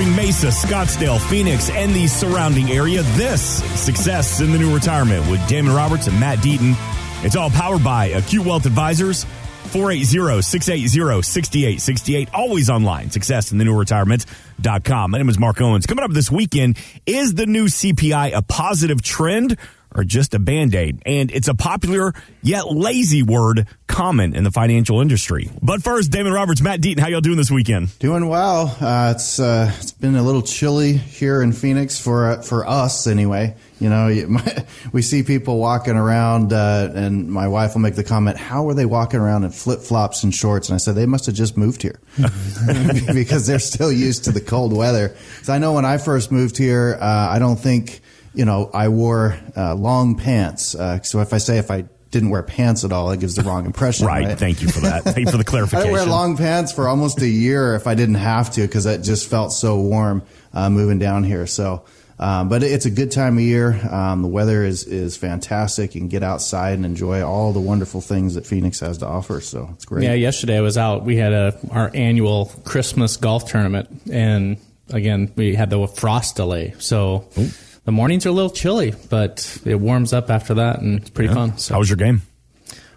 Serving Mesa, Scottsdale, Phoenix, and the surrounding area. This success in the new retirement with Damon Roberts and Matt Deaton. It's all powered by Acute Wealth Advisors. 480-680-6868. Always online. Success in the new retirement.com. My name is Mark Owens. Coming up this weekend, is the new CPI a positive trend or just a band-aid? And it's a popular yet lazy word common in the financial industry. But first, Damon Roberts, Matt Deaton, how y'all doing this weekend? Doing well. Uh, it's uh, it's been a little chilly here in Phoenix for uh, for us anyway. You know, my, we see people walking around, uh, and my wife will make the comment, "How are they walking around in flip flops and shorts?" And I said, "They must have just moved here because they're still used to the cold weather." So I know when I first moved here, uh, I don't think you know I wore uh, long pants. so if I say if I didn't wear pants at all, it gives the wrong impression. right. right? Thank you for that. Thank you for the clarification. I wear long pants for almost a year if I didn't have to because it just felt so warm uh, moving down here. So, um, but it's a good time of year. Um, the weather is is fantastic. You can get outside and enjoy all the wonderful things that Phoenix has to offer. So it's great. Yeah, yesterday I was out. We had a our annual Christmas golf tournament, and again we had the frost delay. So. Ooh the mornings are a little chilly, but it warms up after that, and it's pretty yeah. fun. So. How was your game?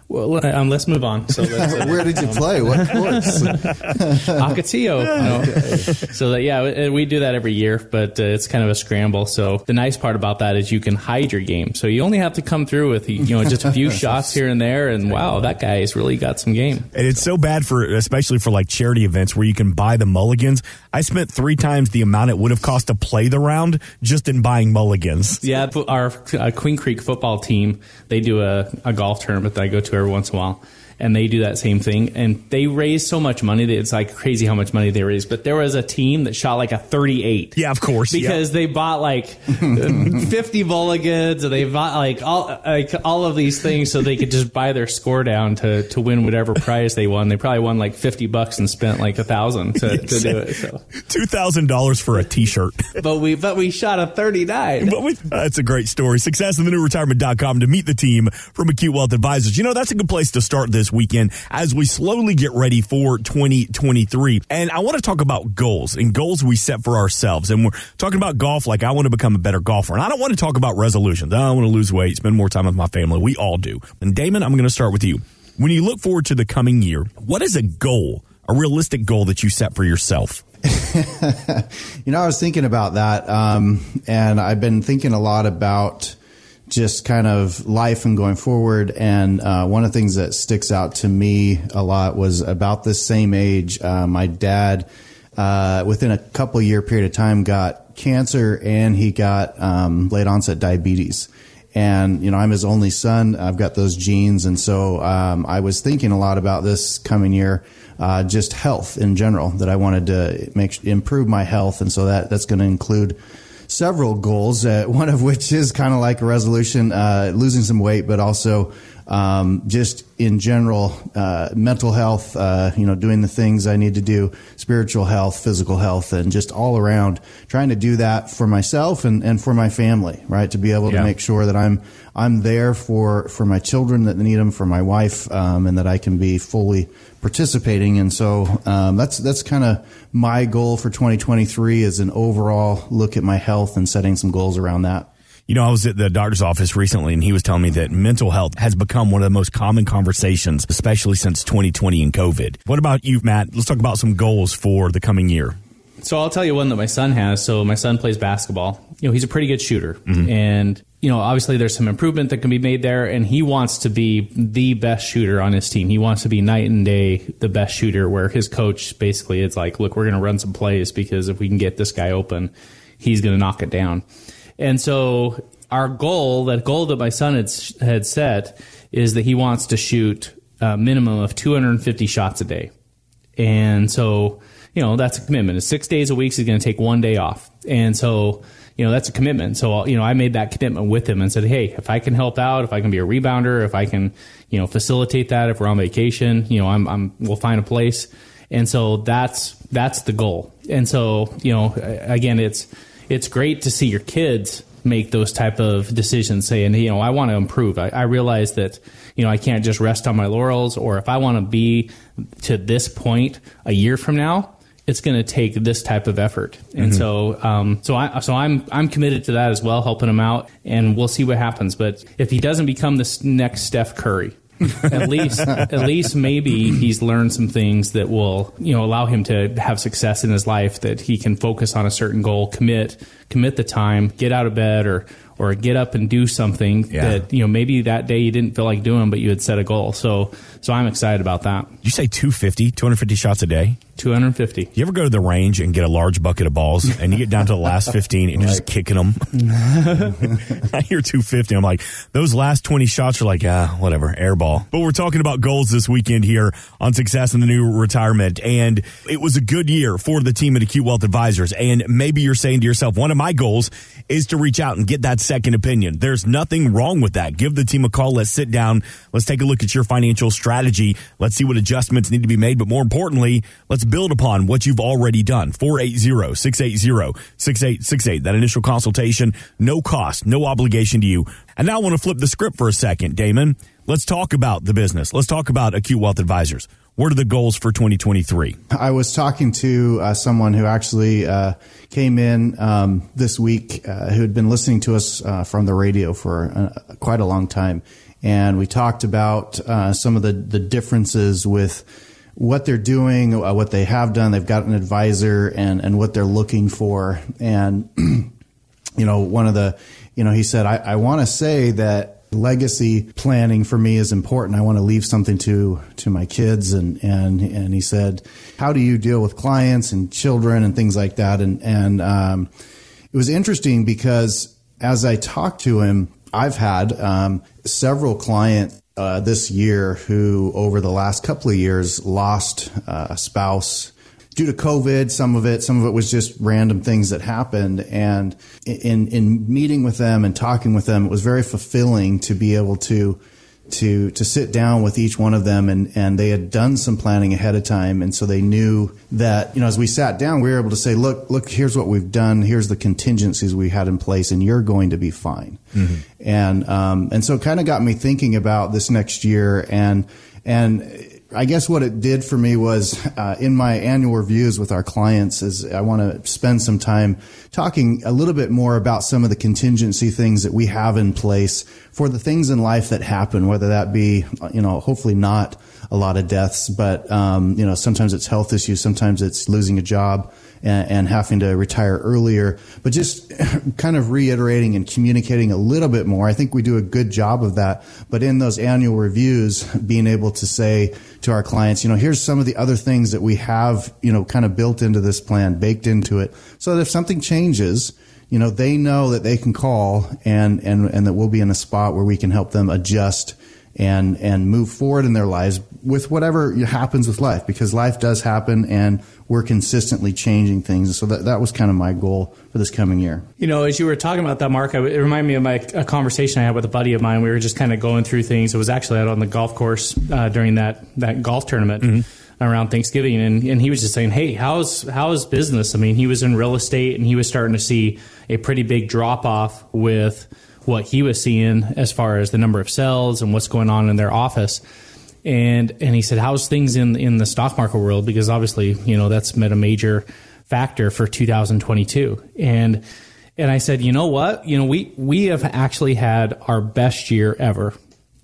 Well, um, let's move on. So uh, where did you play? What course? Ocotillo. okay. So that yeah, we do that every year, but uh, it's kind of a scramble. So the nice part about that is you can hide your game. So you only have to come through with you know just a few shots here and there, and wow, that guy's really got some game. And it's so bad for especially for like charity events where you can buy the mulligans. I spent three times the amount it would have cost to play the round just in buying mulligans. Yeah, our uh, Queen Creek football team they do a, a golf tournament that I go to every once in a while and they do that same thing. And they raise so much money that it's like crazy how much money they raise. But there was a team that shot like a 38. Yeah, of course. Because yeah. they bought like 50 mulligans and they bought like all, like all of these things so they could just buy their score down to, to win whatever prize they won. They probably won like 50 bucks and spent like a thousand to, to do it. So. $2,000 for a t-shirt. but we, but we shot a 39. But we, that's a great story. Success in the new retirement.com to meet the team from Acute Wealth Advisors. You know, that's a good place to start this weekend as we slowly get ready for 2023. And I want to talk about goals and goals we set for ourselves. And we're talking about golf like I want to become a better golfer. And I don't want to talk about resolutions. I want to lose weight, spend more time with my family. We all do. And Damon, I'm going to start with you. When you look forward to the coming year, what is a goal, a realistic goal that you set for yourself? you know, I was thinking about that, um, and I've been thinking a lot about just kind of life and going forward. And uh, one of the things that sticks out to me a lot was about this same age, uh, my dad, uh, within a couple year period of time, got cancer and he got um, late onset diabetes. And you know, I'm his only son. I've got those genes, and so um, I was thinking a lot about this coming year. Uh, just health in general that I wanted to make improve my health, and so that that's going to include several goals, uh, one of which is kind of like a resolution, uh, losing some weight, but also um, just in general, uh, mental health, uh, you know, doing the things I need to do, spiritual health, physical health, and just all around trying to do that for myself and, and for my family, right? To be able yeah. to make sure that I'm, I'm there for, for my children that need them, for my wife, um, and that I can be fully participating. And so, um, that's, that's kind of my goal for 2023 is an overall look at my health and setting some goals around that. You know, I was at the doctor's office recently and he was telling me that mental health has become one of the most common conversations, especially since 2020 and COVID. What about you, Matt? Let's talk about some goals for the coming year. So I'll tell you one that my son has. So my son plays basketball. You know, he's a pretty good shooter. Mm-hmm. And, you know, obviously there's some improvement that can be made there. And he wants to be the best shooter on his team. He wants to be night and day the best shooter, where his coach basically is like, look, we're going to run some plays because if we can get this guy open, he's going to knock it down. And so our goal, that goal that my son had, had set, is that he wants to shoot a minimum of 250 shots a day. And so, you know, that's a commitment. Six days a week. he's going to take one day off. And so, you know, that's a commitment. So, you know, I made that commitment with him and said, hey, if I can help out, if I can be a rebounder, if I can, you know, facilitate that, if we're on vacation, you know, I'm, I'm we'll find a place. And so that's that's the goal. And so, you know, again, it's it's great to see your kids make those type of decisions saying you know i want to improve I, I, realize that you know i can't just rest on my laurels or if i want to be to this point a year from now it's going to take this type of effort. And mm-hmm. so, um, so I, so I'm, I'm committed to that as well, helping him out and we'll see what happens. But if he doesn't become this next Steph Curry, at least, at least maybe he's learned some things that will, you know, allow him to have success in his life. That he can focus on a certain goal, commit, commit the time, get out of bed, or or get up and do something yeah. that you know maybe that day you didn't feel like doing, but you had set a goal. So so I'm excited about that. You say 250, 250 shots a day. 250. You ever go to the range and get a large bucket of balls and you get down to the last 15 and you're just kicking them? I hear 250. I'm like, those last 20 shots are like, ah, whatever, air ball. But we're talking about goals this weekend here on Success in the New Retirement. And it was a good year for the team at Acute Wealth Advisors. And maybe you're saying to yourself, one of my goals is to reach out and get that second opinion. There's nothing wrong with that. Give the team a call. Let's sit down. Let's take a look at your financial strategy. Let's see what adjustments need to be made. But more importantly, let's build upon what you've already done. 480-680-6868. That initial consultation, no cost, no obligation to you. And now I want to flip the script for a second, Damon. Let's talk about the business. Let's talk about Acute Wealth Advisors. What are the goals for 2023? I was talking to uh, someone who actually uh, came in um, this week uh, who had been listening to us uh, from the radio for uh, quite a long time. And we talked about uh, some of the, the differences with what they're doing, what they have done. They've got an advisor and, and what they're looking for. And, you know, one of the, you know, he said, I, I want to say that legacy planning for me is important. I want to leave something to, to my kids. And, and, and he said, how do you deal with clients and children and things like that? And, and, um, it was interesting because as I talked to him, I've had um, several clients uh, this year who, over the last couple of years, lost uh, a spouse due to COVID. Some of it, some of it was just random things that happened. And in in meeting with them and talking with them, it was very fulfilling to be able to to to sit down with each one of them and and they had done some planning ahead of time and so they knew that you know as we sat down we were able to say look look here's what we've done here's the contingencies we had in place and you're going to be fine mm-hmm. and um and so it kind of got me thinking about this next year and and I guess what it did for me was uh, in my annual reviews with our clients is I want to spend some time talking a little bit more about some of the contingency things that we have in place for the things in life that happen, whether that be, you know, hopefully not a lot of deaths, but, um, you know, sometimes it's health issues, sometimes it's losing a job and, and having to retire earlier, but just kind of reiterating and communicating a little bit more. I think we do a good job of that. But in those annual reviews, being able to say to our clients, you know, here's some of the other things that we have, you know, kind of built into this plan, baked into it, so that if something changes, you know, they know that they can call and, and, and that we'll be in a spot where we can help them adjust and, and move forward in their lives with whatever happens with life because life does happen and we're consistently changing things. So that, that was kind of my goal for this coming year. You know, as you were talking about that, Mark, it reminded me of my a conversation I had with a buddy of mine. We were just kind of going through things. It was actually out on the golf course uh, during that, that golf tournament. Mm-hmm around Thanksgiving, and, and he was just saying, "Hey, how's how's business?" I mean, he was in real estate, and he was starting to see a pretty big drop off with what he was seeing as far as the number of sales and what's going on in their office and and he said, "How's things in in the stock market world?" Because obviously, you know, that's been a major factor for 2022. And and I said, "You know what? You know, we we have actually had our best year ever,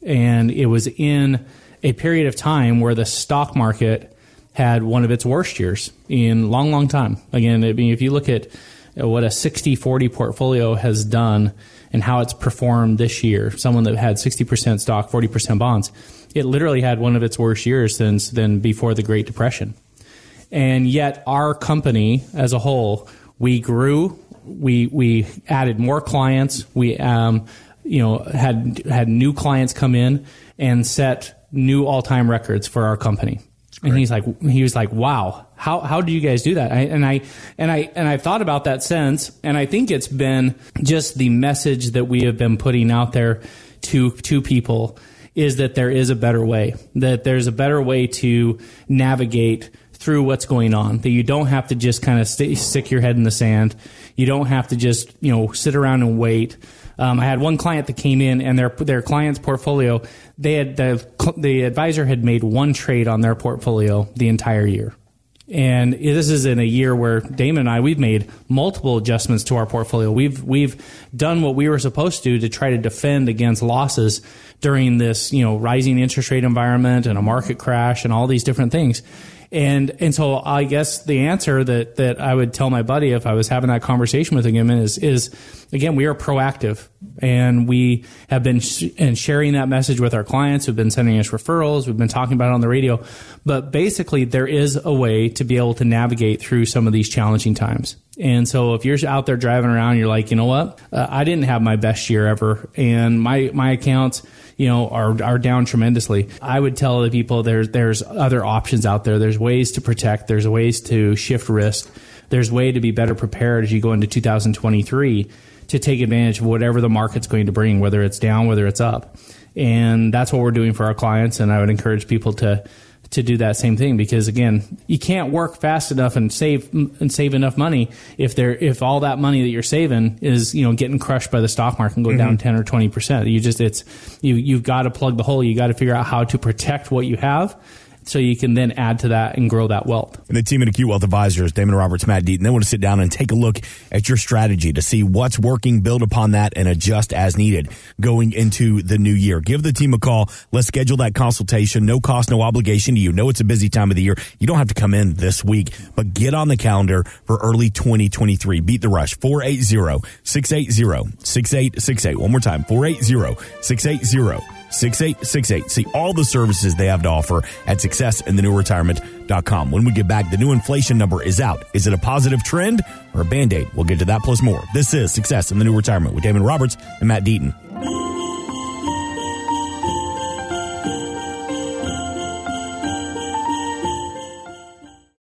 and it was in a period of time where the stock market had one of its worst years in long, long time. Again, I mean, if you look at what a 60-40 portfolio has done." and how it's performed this year. Someone that had 60% stock, 40% bonds it literally had one of its worst years since than before the Great Depression. And yet, our company as a whole, we grew, we we added more clients, we um, you know had had new clients come in and set new all time records for our company. And he's like, he was like, wow, how, how do you guys do that? I, and I, and I, and I've thought about that since, and I think it's been just the message that we have been putting out there to, to people is that there is a better way, that there's a better way to navigate through what's going on, that you don't have to just kind of st- stick your head in the sand. You don't have to just, you know, sit around and wait. Um, I had one client that came in and their, their client's portfolio, they had, the, the advisor had made one trade on their portfolio the entire year And this is in a year where Damon and I we've made multiple adjustments to our portfolio. We've we've done what we were supposed to to try to defend against losses during this you know rising interest rate environment and a market crash and all these different things. And and so I guess the answer that that I would tell my buddy if I was having that conversation with him is is again we are proactive and we have been sh- and sharing that message with our clients who've been sending us referrals. We've been talking about it on the radio, but basically there is a way to be able to navigate through some of these challenging times. And so if you're out there driving around, you're like, you know what, uh, I didn't have my best year ever, and my my accounts you know, are, are down tremendously. I would tell the people there's, there's other options out there. There's ways to protect. There's ways to shift risk. There's way to be better prepared as you go into 2023 to take advantage of whatever the market's going to bring, whether it's down, whether it's up. And that's what we're doing for our clients. And I would encourage people to, to do that same thing because again, you can't work fast enough and save and save enough money if there if all that money that you're saving is you know getting crushed by the stock market and go mm-hmm. down ten or twenty percent. You just it's you you've got to plug the hole. You got to figure out how to protect what you have so you can then add to that and grow that wealth. And the team at Acute Wealth Advisors, Damon Roberts, Matt Deaton, they want to sit down and take a look at your strategy to see what's working, build upon that, and adjust as needed going into the new year. Give the team a call. Let's schedule that consultation. No cost, no obligation to you. Know it's a busy time of the year. You don't have to come in this week, but get on the calendar for early 2023. Beat the rush. 480-680-6868. One more time. 480-680 6868. See all the services they have to offer at successinthenewretirement.com. When we get back, the new inflation number is out. Is it a positive trend or a band aid? We'll get to that plus more. This is Success in the New Retirement with Damon Roberts and Matt Deaton.